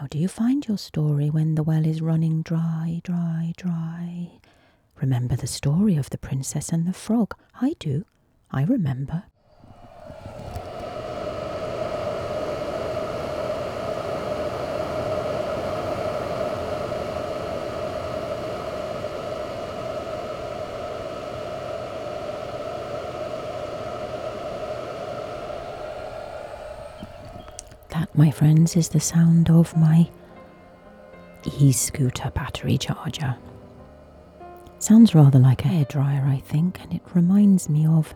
How do you find your story when the well is running dry, dry, dry? Remember the story of the princess and the frog? I do. I remember. That, my friends, is the sound of my e scooter battery charger. Sounds rather like a hairdryer, I think, and it reminds me of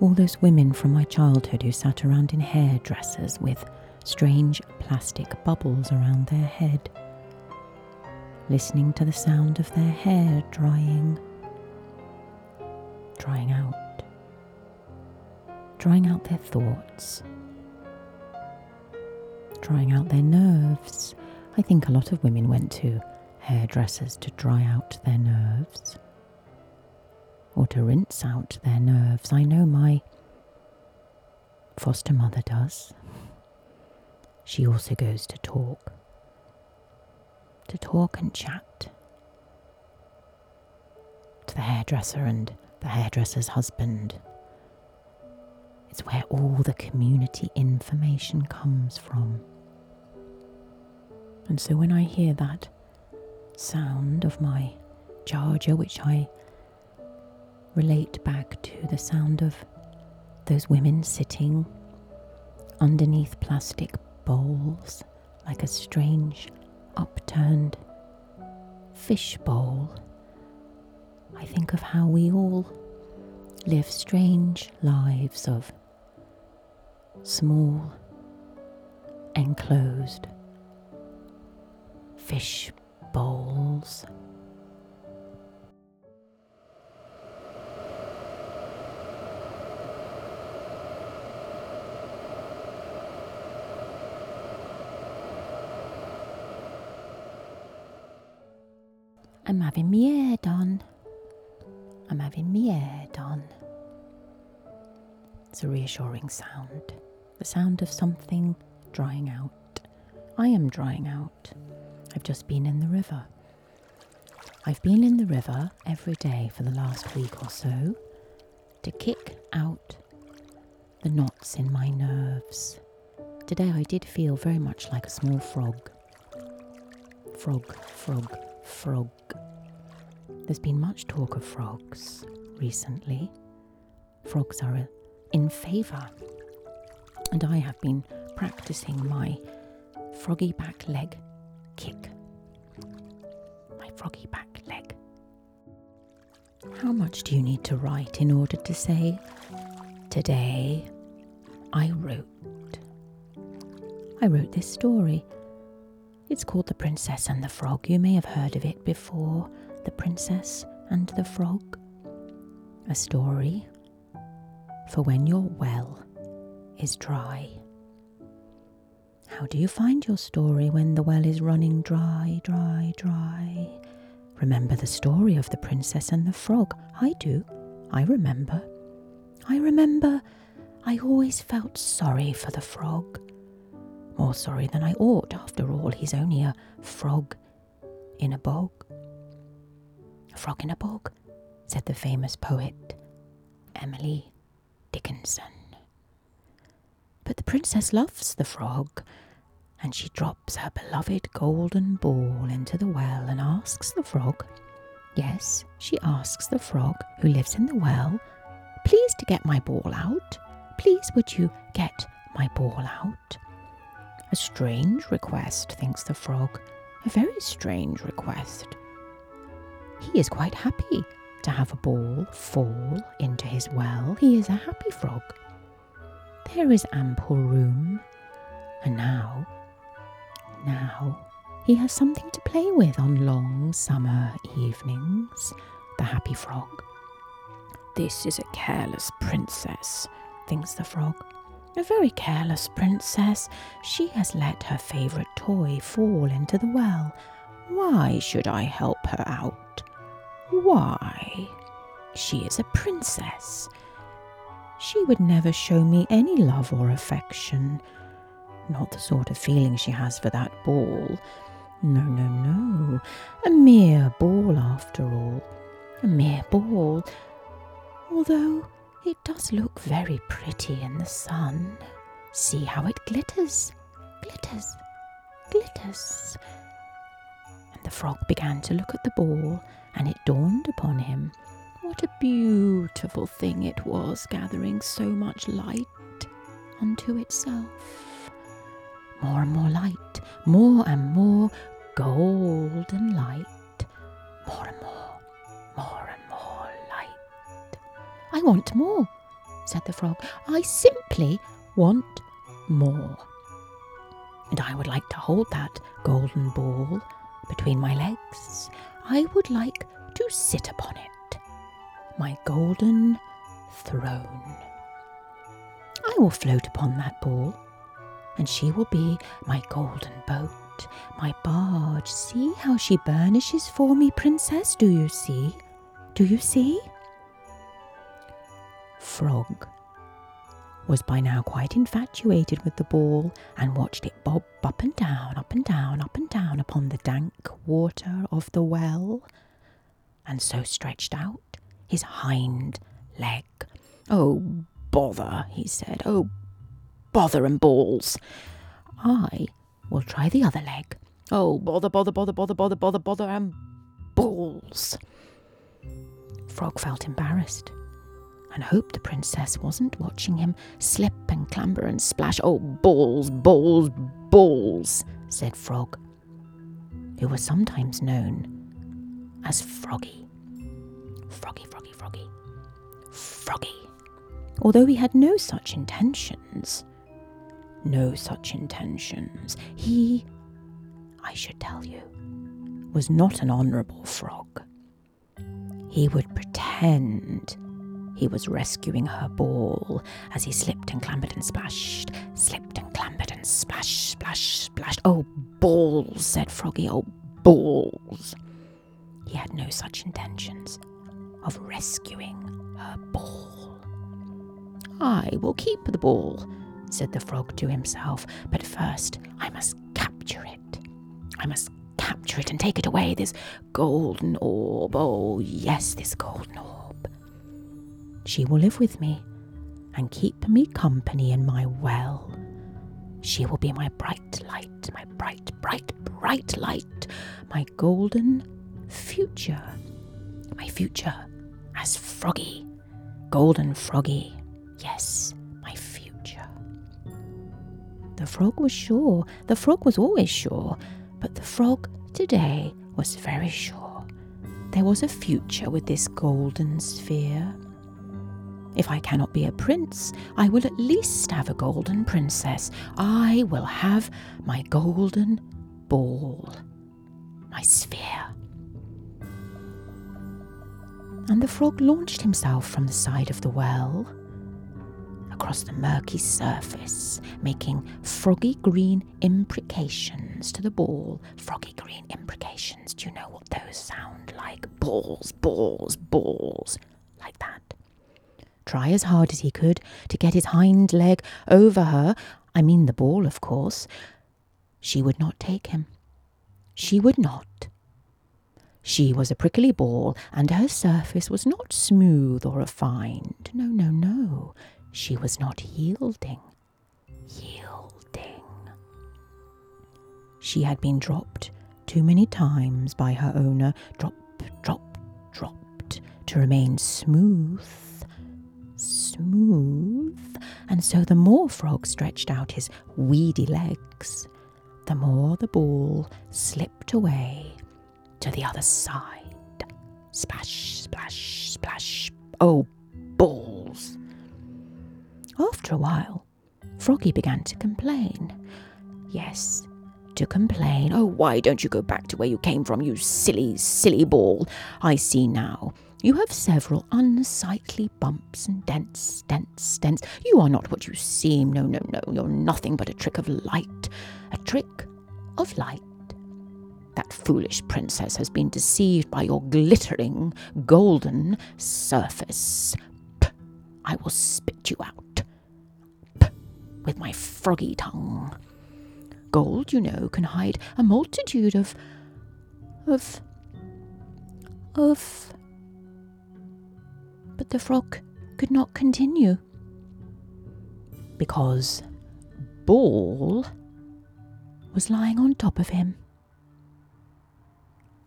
all those women from my childhood who sat around in hairdressers with strange plastic bubbles around their head, listening to the sound of their hair drying, drying out, drying out their thoughts drying out their nerves. I think a lot of women went to hairdressers to dry out their nerves or to rinse out their nerves. I know my foster mother does. She also goes to talk, to talk and chat to the hairdresser and the hairdresser's husband. It's where all the community information comes from. And so when I hear that sound of my charger, which I relate back to the sound of those women sitting underneath plastic bowls like a strange upturned fish bowl, I think of how we all live strange lives of small, enclosed fish bowls. I'm having me hair done. I'm having me hair done. It's a reassuring sound, the sound of something drying out. I am drying out. I've just been in the river. I've been in the river every day for the last week or so to kick out the knots in my nerves. Today I did feel very much like a small frog. Frog, frog, frog. There's been much talk of frogs recently. Frogs are uh, in favour, and I have been practicing my froggy back leg kick. My froggy back leg. How much do you need to write in order to say, Today I wrote? I wrote this story. It's called The Princess and the Frog. You may have heard of it before. The Princess and the Frog. A story for when your well is dry. How do you find your story when the well is running dry, dry, dry? Remember the story of the princess and the frog? I do. I remember. I remember I always felt sorry for the frog. More sorry than I ought, after all, he's only a frog in a bog. A frog in a bog, said the famous poet Emily Dickinson. But the princess loves the frog, and she drops her beloved golden ball into the well and asks the frog, yes, she asks the frog who lives in the well, please to get my ball out. Please would you get my ball out? A strange request, thinks the frog, a very strange request. He is quite happy to have a ball fall into his well. He is a happy frog. There is ample room. And now now he has something to play with on long summer evenings, the happy frog. This is a careless princess, thinks the frog. A very careless princess. She has let her favourite toy fall into the well. Why should I help her out? Why? She is a princess. She would never show me any love or affection. Not the sort of feeling she has for that ball. No, no, no. A mere ball, after all. A mere ball. Although it does look very pretty in the sun. See how it glitters, glitters, glitters. And the frog began to look at the ball, and it dawned upon him what a beautiful thing it was gathering so much light unto itself. More and more light, more and more golden light, more and more, more and more light. I want more, said the frog. I simply want more. And I would like to hold that golden ball between my legs. I would like to sit upon it, my golden throne. I will float upon that ball, and she will be my golden boat, my barge. See how she burnishes for me, princess. Do you see? Do you see? Frog was by now quite infatuated with the ball and watched it bob up and down, up and down, up and down upon the dank water of the well, and so stretched out his hind leg. Oh, bother, he said. Oh, bother and balls. I will try the other leg. Oh, bother, bother, bother, bother, bother, bother, bother, and balls. Frog felt embarrassed and hoped the princess wasn't watching him slip and clamber and splash. Oh, balls, balls, balls, said Frog, who was sometimes known as Froggy. Froggy, Froggy, Froggy, Froggy. Although he had no such intentions, no such intentions, he, I should tell you, was not an honourable frog. He would pretend he was rescuing her ball as he slipped and clambered and splashed, slipped and clambered and splashed, splashed, splashed. Oh, balls, said Froggy, oh, balls. He had no such intentions of rescuing her ball. I will keep the ball, said the frog to himself, but first I must capture it. I must capture it and take it away, this golden orb. Oh, yes, this golden orb. She will live with me and keep me company in my well. She will be my bright light, my bright, bright, bright light, my golden future. My future as Froggy, golden Froggy. Yes. The frog was sure, the frog was always sure, but the frog today was very sure. There was a future with this golden sphere. If I cannot be a prince, I will at least have a golden princess. I will have my golden ball, my sphere. And the frog launched himself from the side of the well across the murky surface, making froggy green imprecations to the ball. Froggy green imprecations. Do you know what those sound like? Balls, balls, balls. Like that try as hard as he could to get his hind leg over her. I mean the ball, of course. She would not take him. She would not. She was a prickly ball, and her surface was not smooth or refined. No, no, no. She was not yielding. Yielding. She had been dropped too many times by her owner, drop, drop, dropped, to remain smooth smooth, and so the more Frog stretched out his weedy legs, the more the ball slipped away to the other side. Splash, splash, splash. Oh, balls! After a while, Froggy began to complain. Yes, to complain. Oh, why don't you go back to where you came from, you silly, silly ball? I see now you have several unsightly bumps and dents, dents, dents. You are not what you seem. No, no, no. You're nothing but a trick of light. A trick of light. That foolish princess has been deceived by your glittering golden surface. P- I will spit you out. With my froggy tongue. Gold, you know, can hide a multitude of. of. of. But the frog could not continue. Because Ball was lying on top of him.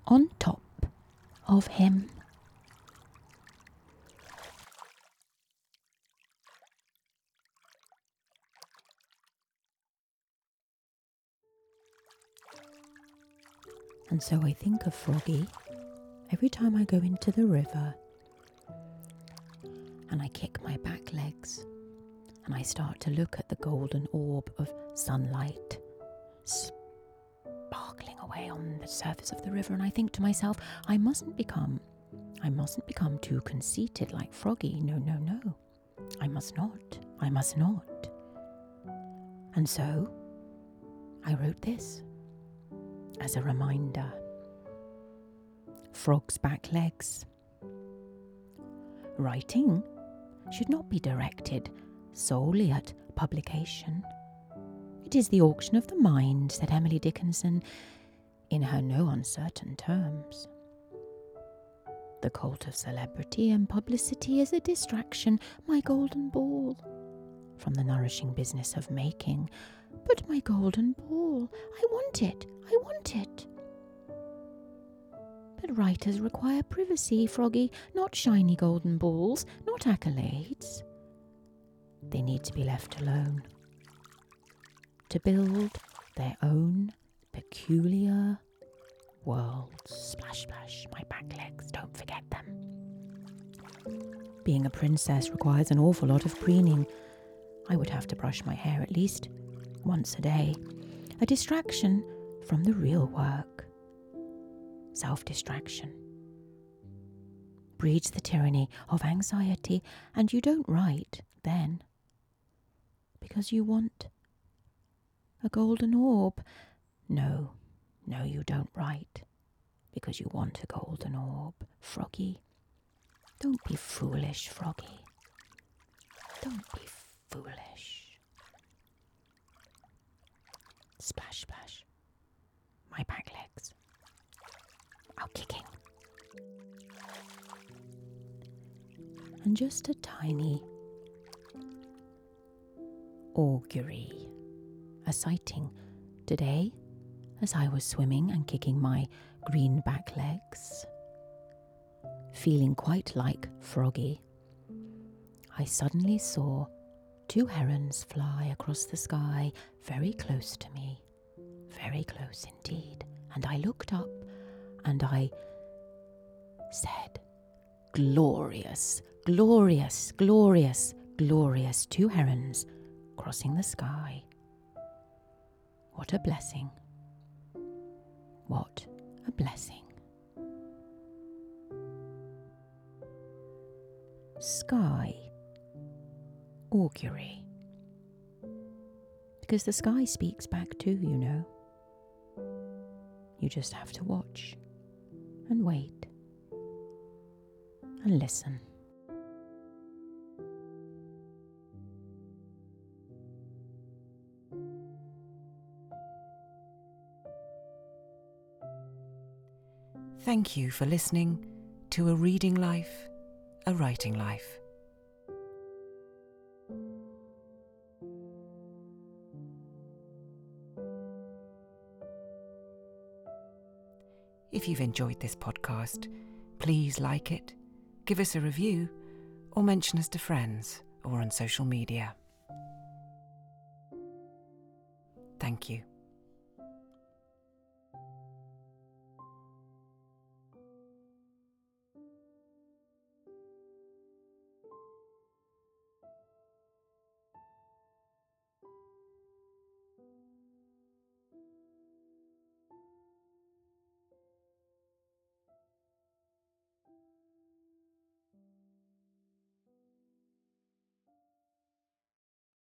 On top of him. And so I think of Froggy every time I go into the river. And I kick my back legs and I start to look at the golden orb of sunlight sparkling away on the surface of the river. And I think to myself I mustn't become I mustn't become too conceited like Froggy. No no no. I must not. I must not. And so I wrote this as a reminder. Frog's back legs. Writing should not be directed solely at publication. It is the auction of the mind, said Emily Dickinson, in her no uncertain terms. The cult of celebrity and publicity is a distraction, my golden ball, from the nourishing business of making. But my golden ball, I want it, I want it. But writers require privacy, Froggy, not shiny golden balls, not accolades. They need to be left alone. To build their own peculiar worlds. Splash, splash, my back legs, don't forget them. Being a princess requires an awful lot of preening. I would have to brush my hair at least once a day. A distraction from the real work. Self distraction breeds the tyranny of anxiety, and you don't write then because you want a golden orb. No, no, you don't write because you want a golden orb, Froggy. Don't be foolish, Froggy. Don't be foolish. Splash, splash my back legs kicking. And just a tiny augury, a sighting today as I was swimming and kicking my green back legs. Feeling quite like Froggy, I suddenly saw two herons fly across the sky very close to me very close indeed. And I looked up and I said, Glorious, glorious, glorious, glorious. Two herons crossing the sky. What a blessing. What a blessing. Sky. Augury. Because the sky speaks back too, you know. You just have to watch and wait and listen. Thank you for listening to A Reading Life, A Writing Life. If you've enjoyed this podcast, please like it, give us a review, or mention us to friends or on social media. Thank you.